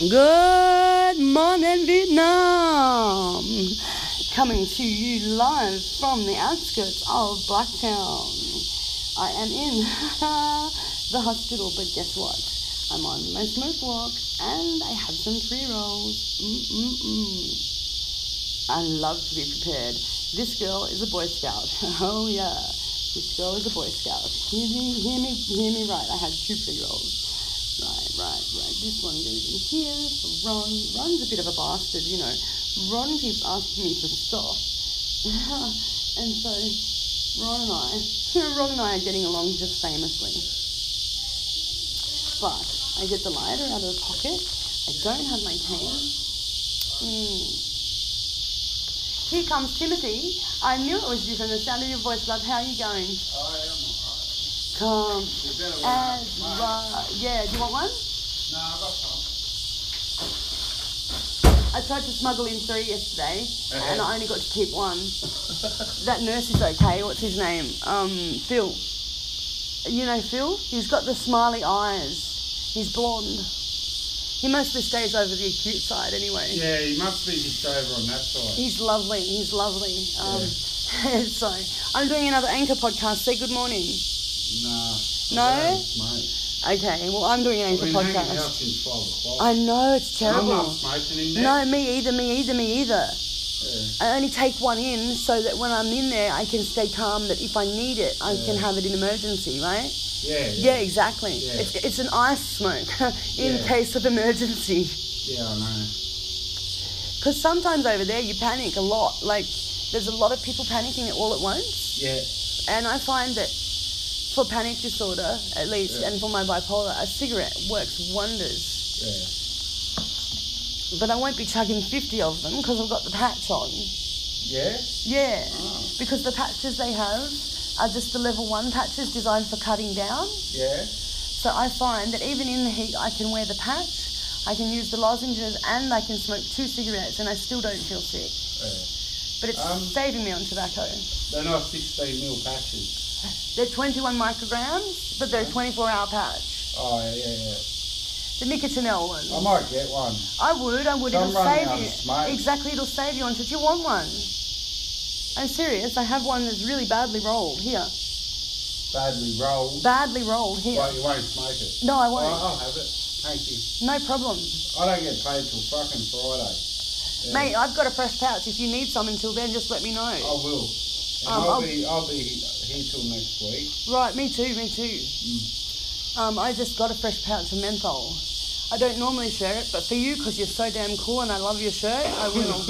Good morning, Vietnam. Coming to you live from the outskirts of Blacktown. I am in the hospital, but guess what? I'm on my smoke walk and I have some pre rolls. Mm-mm-mm. I love to be prepared. This girl is a Boy Scout. Oh, yeah. This girl is a Boy Scout. Hear me, hear me, hear me right. I had two pre rolls. Right, right, right. This one goes in here for Ron. Ron's a bit of a bastard, you know. Ron keeps asking me for stuff. and so Ron and I, Ron and I are getting along just famously. But I get the lighter out of the pocket. I don't have my cane. Mm. Here comes Timothy. I knew it was you from the sound of your voice, love. How are you going? I am Come as one. Yeah, do you want one? No, I got some. I tried to smuggle in three yesterday, Uh-huh. and I only got to keep one. that nurse is okay. What's his name? Um, Phil. You know Phil? He's got the smiley eyes. He's blonde. He mostly stays over the acute side anyway. Yeah, he must be just over on that side. He's lovely. He's lovely. Um, so I'm doing another anchor podcast. Say good morning. Nah. No? Mate. Okay. Well, I'm doing an been hanging out podcast. since 12 o'clock. I know it's I'm terrible. not smoking in there. No, me either. Me either. Me either. Yeah. I only take one in so that when I'm in there, I can stay calm. That if I need it, I can have it in emergency, right? Yeah, Yeah, exactly. Yeah. It's, it's an ice smoke in Yeah. case of emergency. Yeah, I know. Because sometimes over there you panic a lot. Like there's a lot of people panicking all at once, Yeah. and I find that for panic disorder, at least, Yeah. and for my bipolar, a cigarette works wonders. Yeah. But I won't be chugging 50 of them because I've got the patch on. Yeah? Yeah, Oh. because the patches they have are just the level one patches designed for cutting down. Yeah? So I find that even in the heat, I can wear the patch, I can use the lozenges, and I can smoke two cigarettes, and I still don't feel sick. Yeah. But it's Um, saving me on tobacco. They're not 16 mil patches. They're 21 micrograms, but they're a 24 hour patch. Oh, yeah, yeah, yeah. The Nicotinell one. I might get one. I would, I would. Some it'll running save you. smoke. Exactly, it'll save you on. You want one? I'm serious. I have one that's really badly rolled here. Badly rolled. Badly rolled here. Well, you won't smoke it. No, I won't. I'll have it. Thank you. No problem. I don't get paid till fucking Friday. Yeah. Mate, I've got a fresh pouch. If you need some until then, just let me know. I will. And Um, I'll, I'll- be I'll be here till next week. Right, me too, me too. Um, I just got a fresh pouch of menthol. I don't normally share it, but for you, because you're so damn cool and I love your shirt, I will.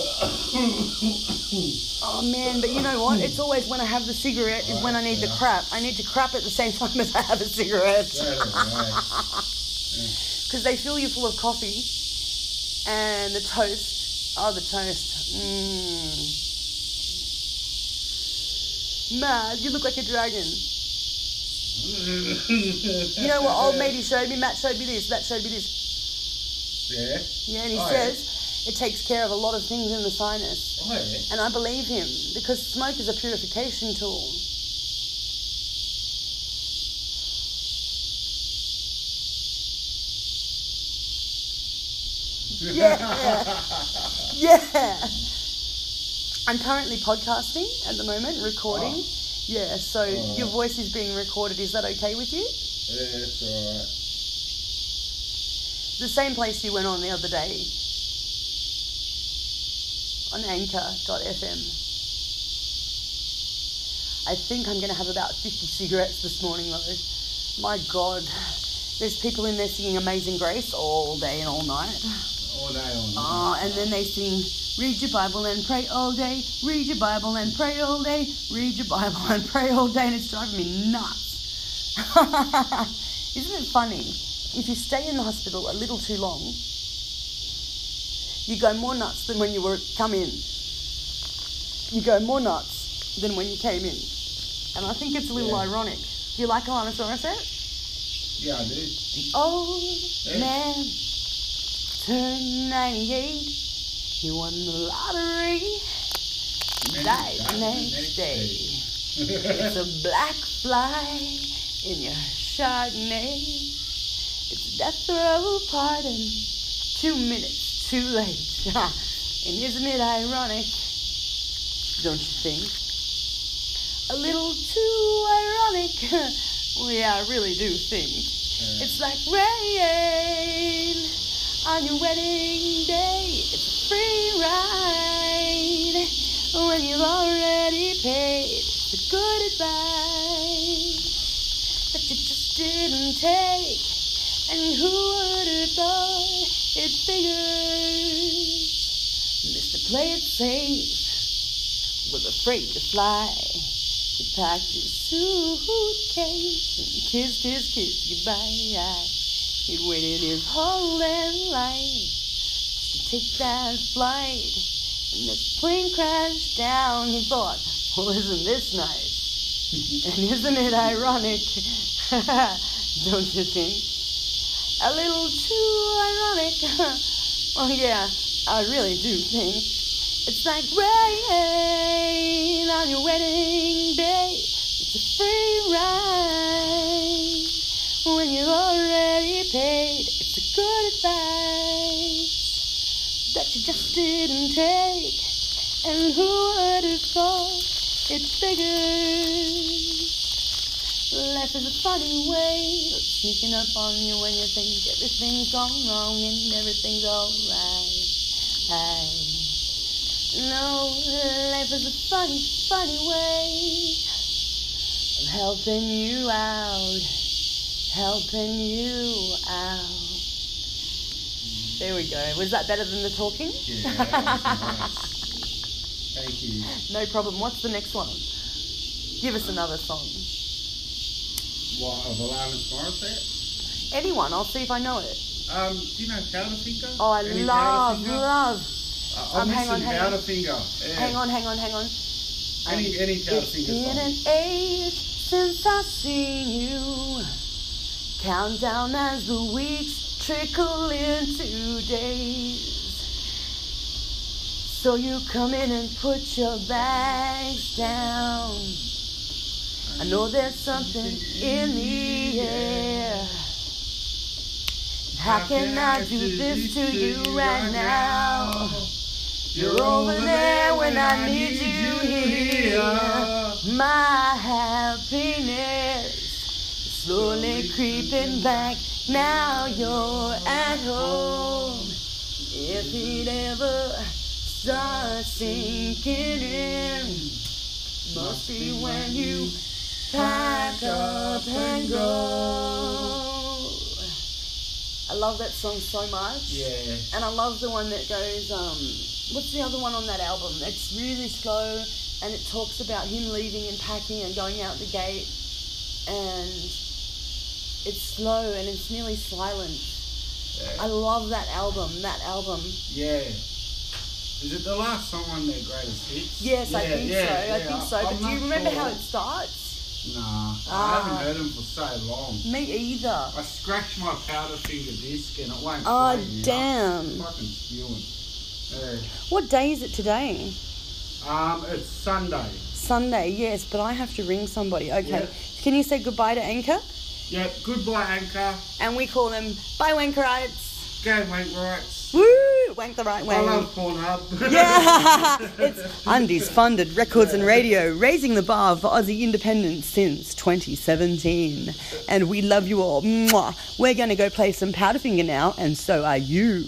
oh man, but you know what? It's always when I have the cigarette is when I need the Yeah. crap. I need to crap at the same time as I have a cigarette. Because they fill you full of coffee and the toast. Oh, the toast. Mmm. Mad, you look like a dragon. You know what old matey showed me? Matt showed me this, that showed me this. Yeah. Yeah, and he Oh, yeah. says it takes care of a lot of things in the sinus. Oh yeah. And I believe him because smoke is a purification tool. Yeah. Yeah. I'm currently podcasting at the moment, recording. Oh. Yeah, so Oh. your voice is being recorded. Is that okay with you? Yeah, it's alright. The same place you went on the other day on anchor.fm. I think I'm going to have about 50 cigarettes this morning though. My God. There's people in there singing Amazing Grace all day and all night. All day all night. Oh, and then they sing, read your Bible and pray all day, read your Bible and pray all day, read your Bible and pray all day, and it's driving me nuts. Isn't it funny? If you stay in the hospital a little too long, you go more nuts than when you were come in. You go more nuts than when you came in. And I think it's a little Yeah. ironic. Do you like Alanis Morissette? Yeah, I do. The old Yeah. man turned 98. He won the lottery. Died the next day. It's a black fly in your Chardonnay. It's a death row pardon. Two minutes too late. and isn't it ironic? Don't you think? A little too ironic. well, yeah, I really do think. It's like rain on your wedding day. It's free ride when you've already paid. the good advice that you just didn't take. And who would have thought it figures? Mr. Play It Safe was afraid to fly. He packed his suitcase and kissed his kiss goodbye. He'd waited his whole damn life take that flight. And the plane crashed down. He thought, well, isn't this nice? and isn't it ironic? Don't you think? A little too ironic. oh, yeah, I really do think. It's like rain on your wedding day. It's a free ride when you've already paid. It's a good advice you just didn't take. And who would have thought it figures? Life is a funny way of sneaking up on you when you think everything's gone wrong and everything's alright. Hey. No, life is a funny, funny way of helping you out, helping you out. There we go. Was that better than the talking? Yeah, nice. Thank you. No problem. What's the next one? Give us another song. What, of Alanis Morissette? Anyone. I'll see if I know it. Um, do you know Powderfinger? Oh, I Any love, love. Uh, I'm Um, hang on, hang on. Powderfinger. Yeah. Hang on, hang on, hang on. Any, any It's Powderfinger been an age since I've seen you. Count down as the weeks trickle into days. So you come in and put your bags down. I know there's something in the air. How can I do this to you right now? You're over there when I need you here. My happiness slowly creeping back. Now you're at home. If it ever starts sinking in, must be when you pack up and go. I love that song so much. Yeah. And I love the one that goes, um, what's the other one on that album? It's really slow and it talks about him leaving and packing and going out the gate. And it's slow and it's nearly silent. I love that album, that album. yeah. Is it the last song on their greatest hits? Yes, I think yeah, so. I think so. I'm But do you remember sure. how it starts? Nah, Ah. I haven't heard them for so long. Me either. I scratched my Powderfinger disc and it won't Oh, play damn. Fucking spewing. Yeah. What day is it today? Um, it's Sunday. Sunday, yes, but I have to ring somebody. Okay. Yeah. Can you say goodbye to Anchor? Yeah, goodbye, Anchor. And we call them bye wankerites. Go, wank rights. Woo! Wank the right way. I love Pornhub. Yeah, it's Undies funded records and radio, raising the bar for Aussie independence since 2017. And we love you all. Mwah. We're going to go play some Powderfinger now, and so are you.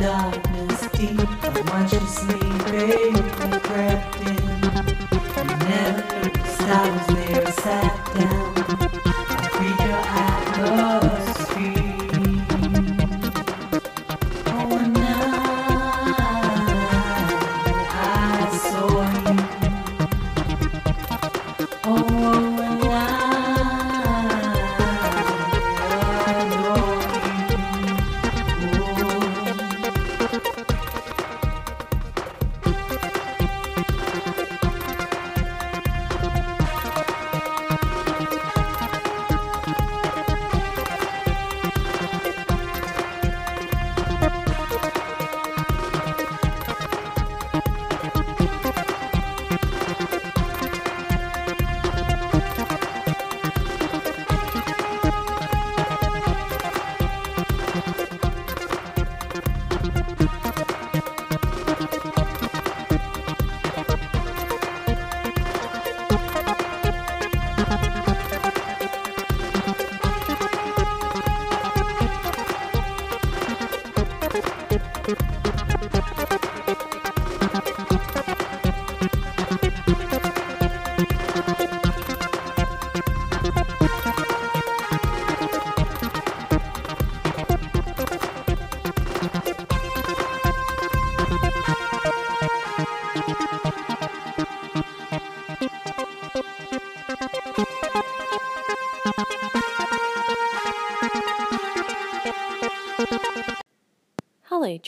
Darkness deep, I watch you sleeping. I crept in. Never noticed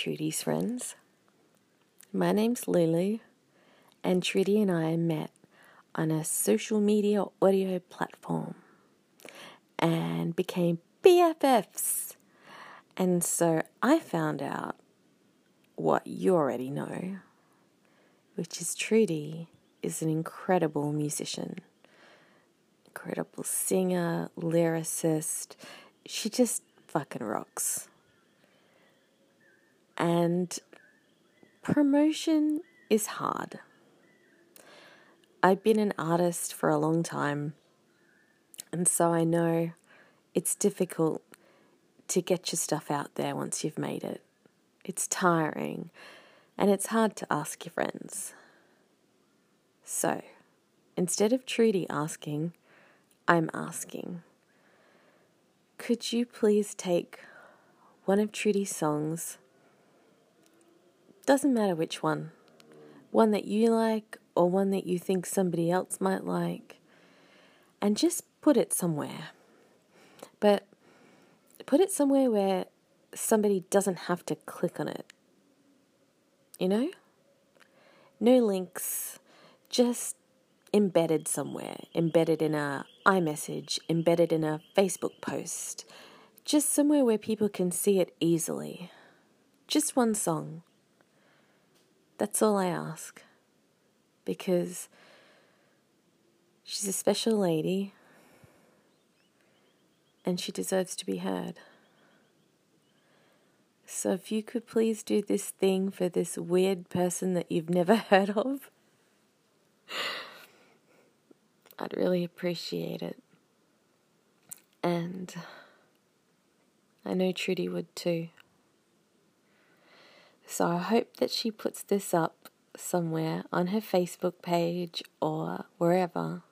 Trudy's friends. My name's Lulu, and Trudy and I met on a social media audio platform and became BFFs. And so I found out what you already know, which is Trudy is an incredible musician, incredible singer, lyricist. She just fucking rocks. And promotion is hard. I've been an artist for a long time, and so I know it's difficult to get your stuff out there once you've made it. It's tiring, and it's hard to ask your friends. So, instead of Trudy asking, I'm asking. Could you please take one of Trudy's songs? Doesn't matter which one. One that you like or one that you think somebody else might like. And just put it somewhere. But put it somewhere where somebody doesn't have to click on it. You know? No links, just embedded somewhere, embedded in a iMessage, embedded in a Facebook post, just somewhere where people can see it easily. Just one song. That's all I ask. Because she's a special lady and she deserves to be heard. So if you could please do this thing for this weird person that you've never heard of, I'd really appreciate it. And I know Trudy would too. So I hope that she puts this up somewhere on her Facebook page or wherever.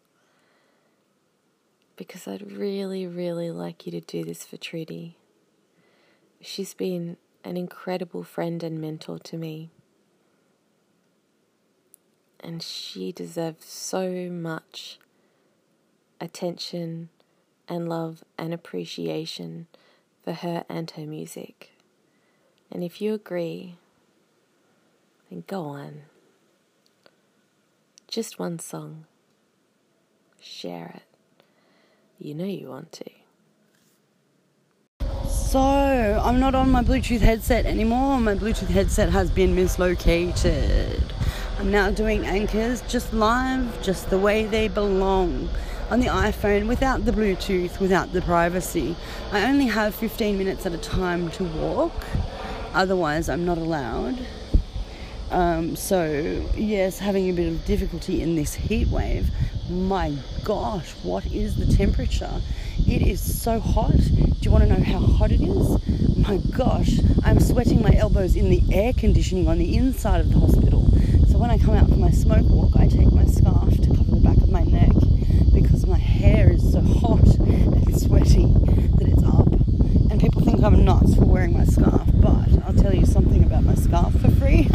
Because I'd really, really like you to do this for Trudy. She's been an incredible friend and mentor to me. And she deserves so much attention and love and appreciation for her and her music. And if you agree, then go on. Just one song. Share it. You know you want to. So, I'm not on my Bluetooth headset anymore. My Bluetooth headset has been mislocated. I'm now doing anchors just live, just the way they belong. On the iPhone, without the Bluetooth, without the privacy. I only have 15 minutes at a time to walk, otherwise, I'm not allowed. Um, so, yes, having a bit of difficulty in this heat wave. My gosh, what is the temperature? It is so hot. Do you want to know how hot it is? My gosh, I'm sweating my elbows in the air conditioning on the inside of the hospital. So, when I come out for my smoke walk, I take my scarf to cover the back of my neck because my hair is so hot and sweaty that it's up and people think I'm nuts for wearing my scarf, but I'll tell you something about my scarf for free.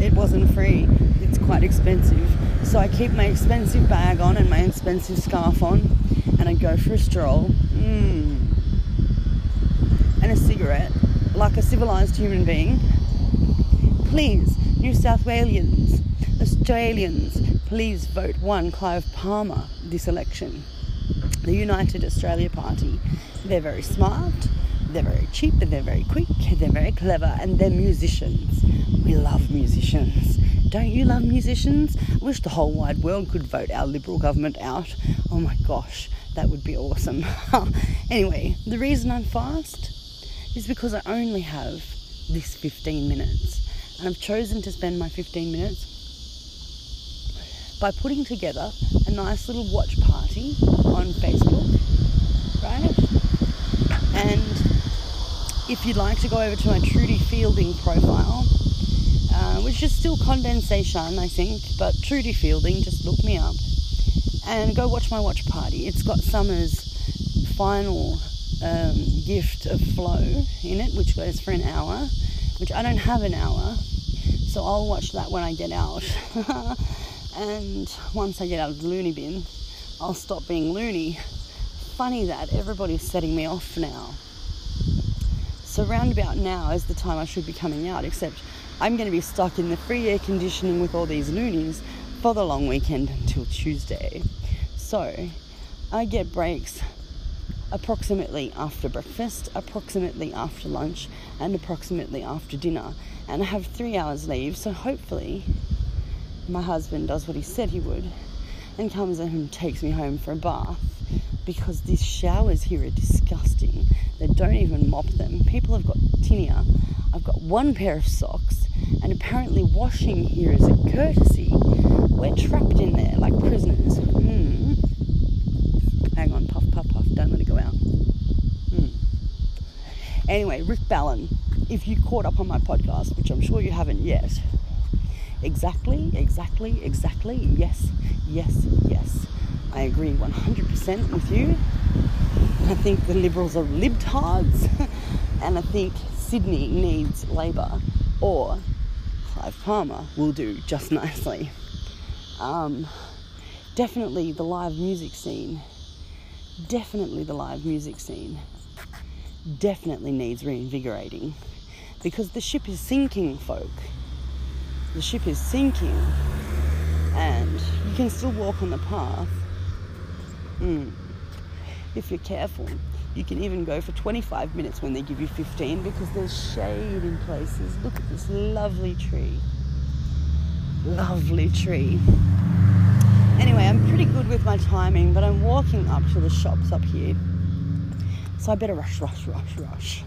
it wasn't free, it's quite expensive. So I keep my expensive bag on and my expensive scarf on, and I go for a stroll mm. and a cigarette like a civilized human being. Please, New South Walians, Australians, please vote one Clive Palmer this election. The United Australia Party. They're very smart, they're very cheap, and they're very quick, and they're very clever, and they're musicians. We love musicians. Don't you love musicians? I wish the whole wide world could vote our Liberal government out. Oh my gosh, that would be awesome. anyway, the reason I'm fast is because I only have this 15 minutes. And I've chosen to spend my 15 minutes by putting together a nice little watch party on Facebook, right? And if you'd like to go over to my Trudy Fielding profile, uh, which is still condensation, I think, but Trudy Fielding, just look me up and go watch my watch party. It's got Summer's final um, gift of flow in it, which goes for an hour, which I don't have an hour, so I'll watch that when I get out. and once I get out of the loony bin, I'll stop being loony. Funny that everybody's setting me off now. So round about now is the time I should be coming out, except I'm going to be stuck in the free air conditioning with all these loonies for the long weekend until Tuesday. So I get breaks approximately after breakfast, approximately after lunch, and approximately after dinner. And I have three hours leave, so hopefully my husband does what he said he would and comes and takes me home for a bath because these showers here are disgusting. They don't even mop them. People have got tinea. I've got one pair of socks, and apparently washing here is a courtesy. We're trapped in there like prisoners. Hmm. Hang on, puff, puff, puff. Don't let it go out. Hmm. Anyway, Rick Ballon, if you caught up on my podcast, which I'm sure you haven't yet, exactly, exactly, exactly, yes, yes, yes. I agree 100% with you. I think the Liberals are libtards, and I think Sydney needs Labor, or Clive Palmer will do just nicely. Um, definitely the live music scene, definitely the live music scene, definitely needs reinvigorating because the ship is sinking, folk. The ship is sinking, and you can still walk on the path. Mm. If you're careful, you can even go for 25 minutes when they give you 15 because there's shade in places. Look at this lovely tree. Lovely tree. Anyway, I'm pretty good with my timing, but I'm walking up to the shops up here. So I better rush, rush, rush, rush.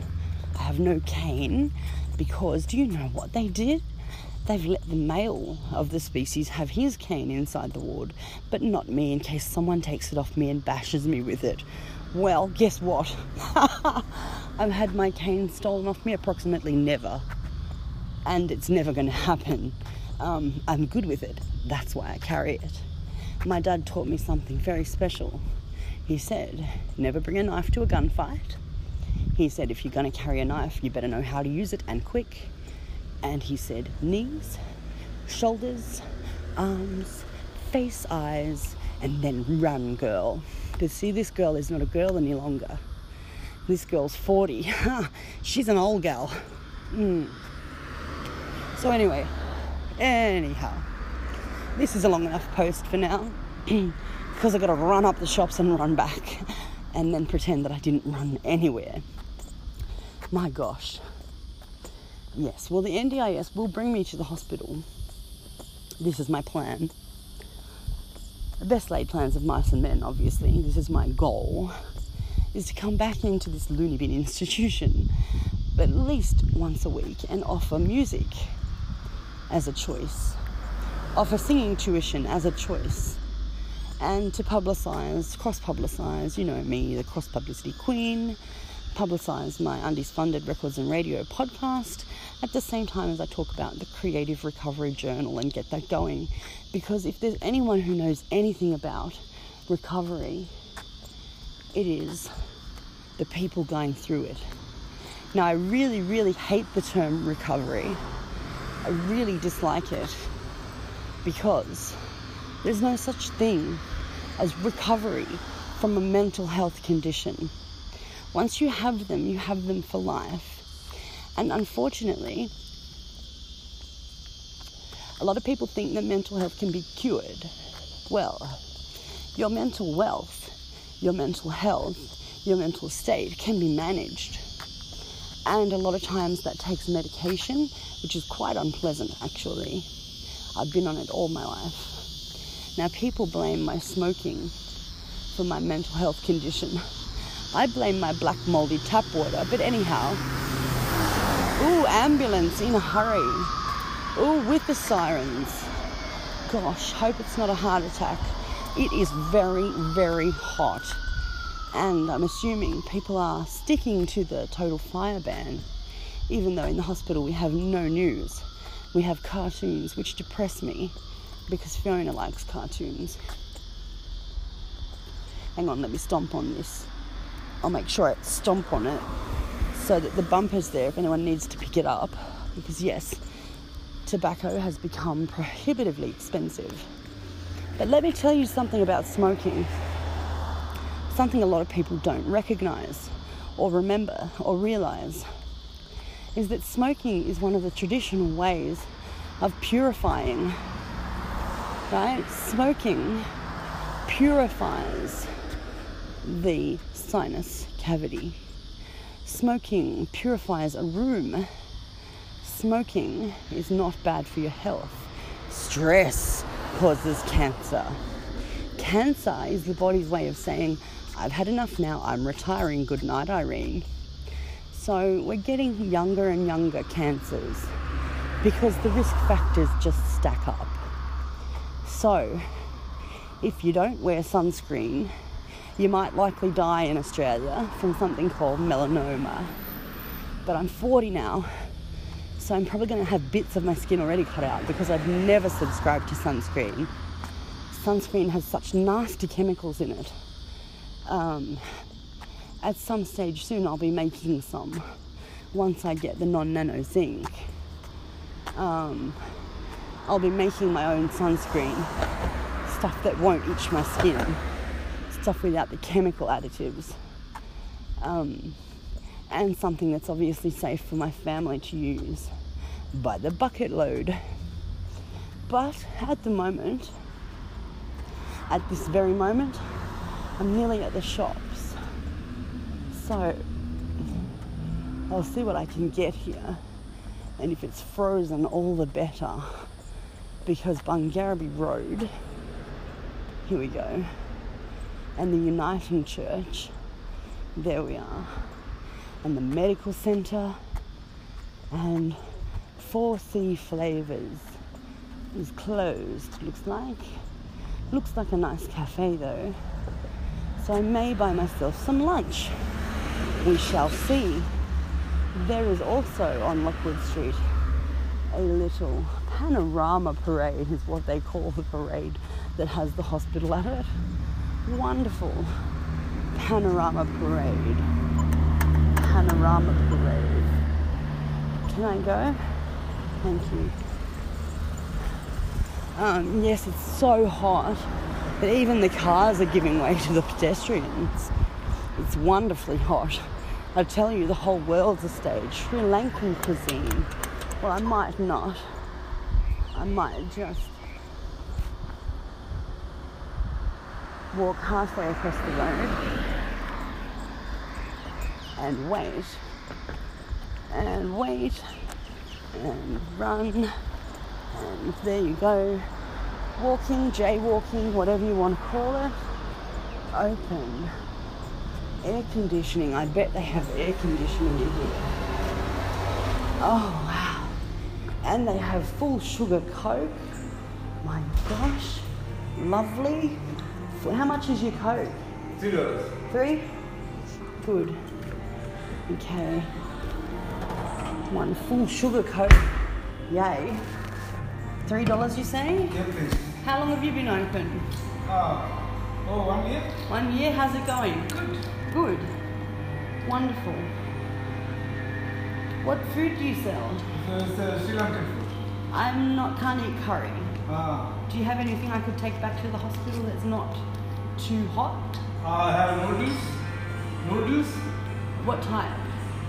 I have no cane because do you know what they did? They've let the male of the species have his cane inside the ward, but not me in case someone takes it off me and bashes me with it. Well, guess what? I've had my cane stolen off me approximately never, and it's never going to happen. Um, I'm good with it. That's why I carry it. My dad taught me something very special. He said, never bring a knife to a gunfight. He said, if you're going to carry a knife, you better know how to use it and quick. And he said, knees, shoulders, arms, face, eyes, and then run, girl. Because see, this girl is not a girl any longer. This girl's 40. She's an old gal. Mm. So, anyway, anyhow, this is a long enough post for now because I've got to run up the shops and run back and then pretend that I didn't run anywhere. My gosh. Yes, well, the NDIS will bring me to the hospital. This is my plan. The best laid plans of mice and men, obviously. This is my goal, is to come back into this loony bin institution, at least once a week, and offer music as a choice, offer singing tuition as a choice, and to publicise, cross publicise, you know me, the cross publicity queen, publicise my Undies Funded Records and Radio podcast at the same time as I talk about the Creative Recovery Journal and get that going. Because if there's anyone who knows anything about recovery, it is the people going through it. Now, I really, really hate the term recovery. I really dislike it because There's no such thing as recovery from a mental health condition. Once you have them, you have them for life. And unfortunately, a lot of people think that mental health can be cured. Well, your mental wealth, your mental health, your mental state can be managed. And a lot of times that takes medication, which is quite unpleasant actually. I've been on it all my life. Now, people blame my smoking for my mental health condition. I blame my black moldy tap water, but anyhow. Ooh, ambulance in a hurry. Ooh, with the sirens. Gosh, hope it's not a heart attack. It is very, very hot. And I'm assuming people are sticking to the total fire ban, even though in the hospital we have no news. We have cartoons, which depress me because Fiona likes cartoons. Hang on, let me stomp on this. I'll make sure I stomp on it so that the bumper's there if anyone needs to pick it up. Because, yes, tobacco has become prohibitively expensive. But let me tell you something about smoking. Something a lot of people don't recognize or remember or realize is that smoking is one of the traditional ways of purifying. Right? Smoking purifies the sinus cavity. Smoking purifies a room. Smoking is not bad for your health. Stress causes cancer. Cancer is the body's way of saying, I've had enough now, I'm retiring, good night, Irene. So we're getting younger and younger cancers because the risk factors just stack up. So if you don't wear sunscreen, you might likely die in Australia from something called melanoma. But I'm 40 now, so I'm probably going to have bits of my skin already cut out because I've never subscribed to sunscreen. Sunscreen has such nasty chemicals in it. Um, at some stage soon, I'll be making some once I get the non nano zinc. Um, I'll be making my own sunscreen, stuff that won't itch my skin, stuff without the chemical additives, um, and something that's obviously safe for my family to use by the bucket load. But at the moment, at this very moment, I'm nearly at the shops. So I'll see what I can get here. And if it's frozen, all the better. Because Bungarabie Road, here we go, and the Uniting Church, there we are, and the medical centre, and 4C Flavors is closed, looks like. Looks like a nice cafe though. So I may buy myself some lunch. We shall see. There is also on Lockwood Street a little panorama parade, is what they call the parade that has the hospital at it. Wonderful panorama parade. Panorama parade. Can I go? Thank you. Um, yes, it's so hot that even the cars are giving way to the pedestrians. It's wonderfully hot. I tell you, the whole world's a stage. Sri Lankan cuisine. Well, I might not. I might just walk halfway across the road and wait and wait and run and there you go. Walking jaywalking whatever you want to call it. Open air conditioning. I bet they have air conditioning in here. Oh wow. And they have full sugar coke. My gosh. Lovely how much is your coke Two dollars. Three? Good. Okay. One full sugar coke. Yay. Three dollars you say? Please. How long have you been open? Uh, oh, one year? One year? How's it going? Good. Good. Wonderful. What food do you sell? So it's uh, Sri Lankan food. I'm not can't eat curry. Ah, Do you have anything I could take back to the hospital that's not too hot? I have noodles. Noodles. What type?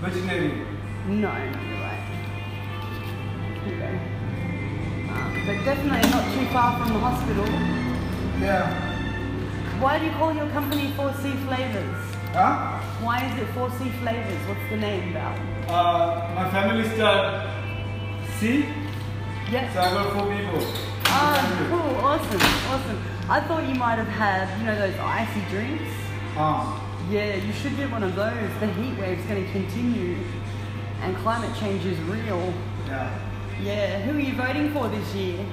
Vegetarian. No, no, you're right. Go. Um, but definitely not too far from the hospital. Yeah. Why do you call your company 4C Flavors? Huh? Why is it 4C Flavors? What's the name, Val? Uh, my family start C. So Yes. I got four people. Ah, cool, awesome, awesome. I thought you might have had, you know, those icy drinks. Ah. Yeah, you should get one of those. The heat wave's going to continue, and climate change is real. Yeah. Yeah, who are you voting for this year?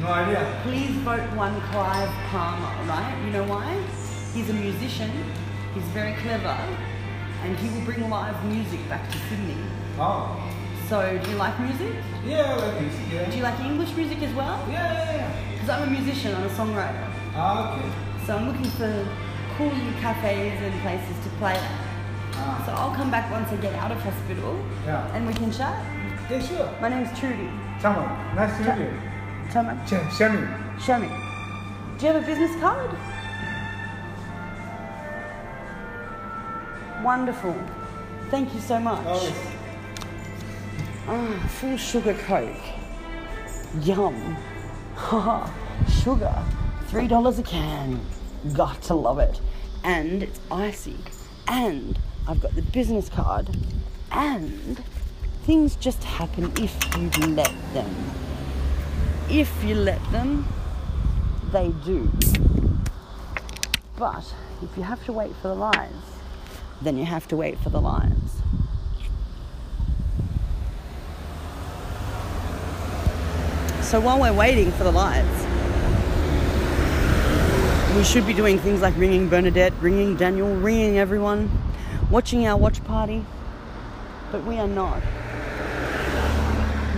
No idea. Please vote one Clive Palmer, right? You know why? He's a musician, he's very clever, and he will bring live music back to Sydney. Oh. So, do you like music? Yeah, I like music, Yeah. Do you like English music as well? Yeah, yeah, yeah. Because I'm a musician, I'm a songwriter. Ah, okay. So I'm looking for cool new cafes and places to play at. Ah. So I'll come back once I get out of hospital Yeah. and we can chat. Yeah, sure. My name's Trudy. Someone. Nice to meet you. Me. Ch- Shami. Show me. Do you have a business card? Wonderful. Thank you so much. Always. Ah, full sugar Coke. Yum. Haha. sugar. Three dollars a can. Got to love it. And it's icy. And I've got the business card. And things just happen if you let them. If you let them, they do. But if you have to wait for the lines, then you have to wait for the lies. So while we're waiting for the lights, we should be doing things like ringing Bernadette, ringing Daniel, ringing everyone, watching our watch party. But we are not.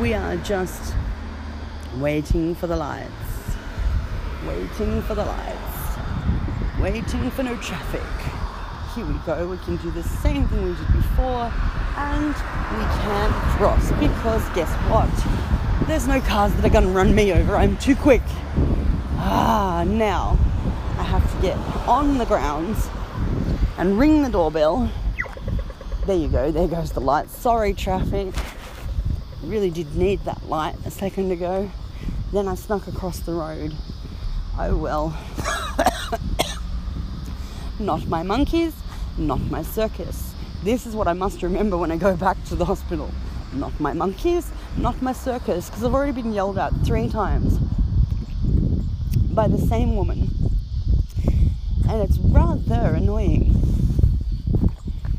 We are just waiting for the lights. Waiting for the lights. Waiting for no traffic. Here we go. We can do the same thing we did before and we can cross because guess what? There's no cars that are going to run me over. I'm too quick. Ah, now I have to get on the grounds and ring the doorbell. There you go. There goes the light. Sorry, traffic. Really did need that light a second ago. Then I snuck across the road. Oh well. not my monkeys, not my circus. This is what I must remember when I go back to the hospital. Not my monkeys, not my circus, because I've already been yelled at three times by the same woman. And it's rather annoying.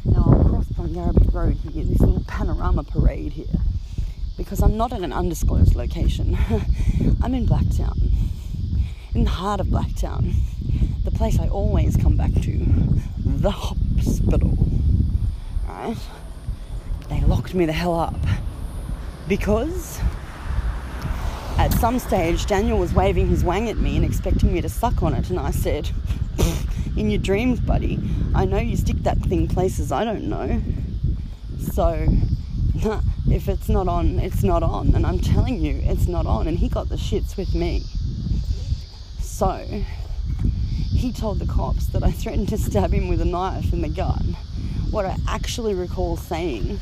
Now I'll cross Bungarribee Road here, this little panorama parade here, because I'm not at an undisclosed location. I'm in Blacktown, in the heart of Blacktown, the place I always come back to, the hospital. Right? They locked me the hell up because at some stage Daniel was waving his wang at me and expecting me to suck on it, and I said, In your dreams, buddy, I know you stick that thing places I don't know. So, nah, if it's not on, it's not on. And I'm telling you, it's not on. And he got the shits with me. So, he told the cops that I threatened to stab him with a knife in the gut. What I actually recall saying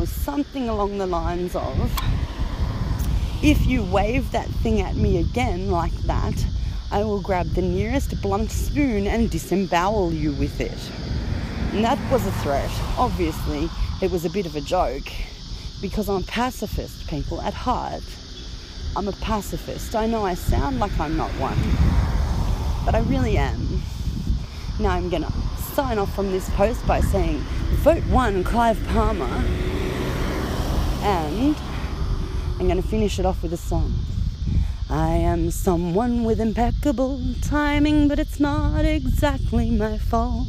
was something along the lines of if you wave that thing at me again like that, I will grab the nearest blunt spoon and disembowel you with it. And that was a threat. Obviously, it was a bit of a joke because I'm a pacifist, people, at heart. I'm a pacifist. I know I sound like I'm not one, but I really am. Now I'm going to sign off from this post by saying vote one Clive Palmer and I'm going to finish it off with a song. I am someone with impeccable timing, but it's not exactly my fault.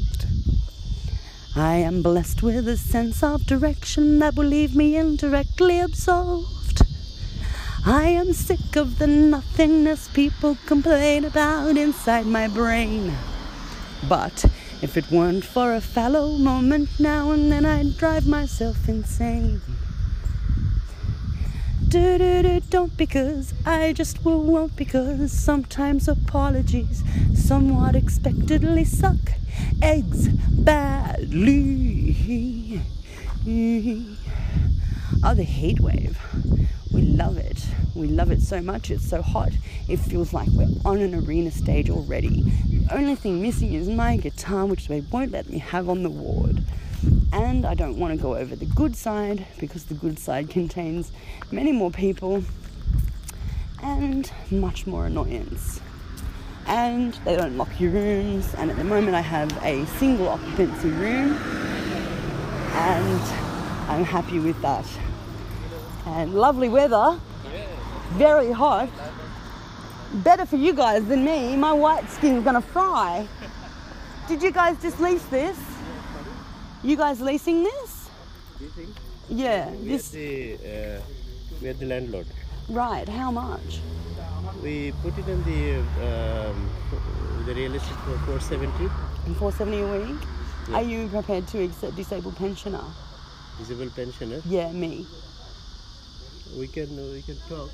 I am blessed with a sense of direction that will leave me indirectly absolved. I am sick of the nothingness people complain about inside my brain. But if it weren't for a fallow moment now and then, I'd drive myself insane. Do do do don't because I just won't because sometimes apologies somewhat expectedly suck eggs badly. Oh, the heat wave. We love it. We love it so much. It's so hot. It feels like we're on an arena stage already. The only thing missing is my guitar, which they won't let me have on the ward. And I don't want to go over the good side because the good side contains many more people and much more annoyance. And they don't lock your rooms. And at the moment, I have a single occupancy room, and I'm happy with that. And lovely weather, very hot. Better for you guys than me. My white skin's gonna fry. Did you guys just lease this? You guys leasing this? Leasing? Yeah, We this the, uh, we are the landlord. right. How much? We put it in the um, the real estate for 470 Four seventy a week. Yeah. Are you prepared to accept disabled pensioner? disabled pensioner. Yeah, me. We can we can talk.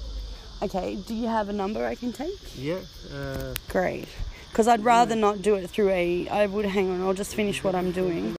Okay. Do you have a number I can take? Yeah. Uh, Great. Because I'd rather not do it through a. I would hang on. I'll just finish what I'm doing.